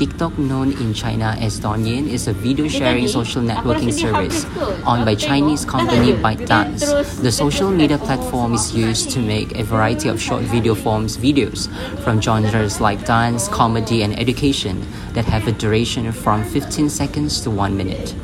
TikTok, known in China as Douyin, is a video sharing social networking service owned by Chinese company ByteDance. The social media platform is used to make a variety of short video forms videos from genres like dance, comedy, and education that have a duration from 15 seconds to 1 minute.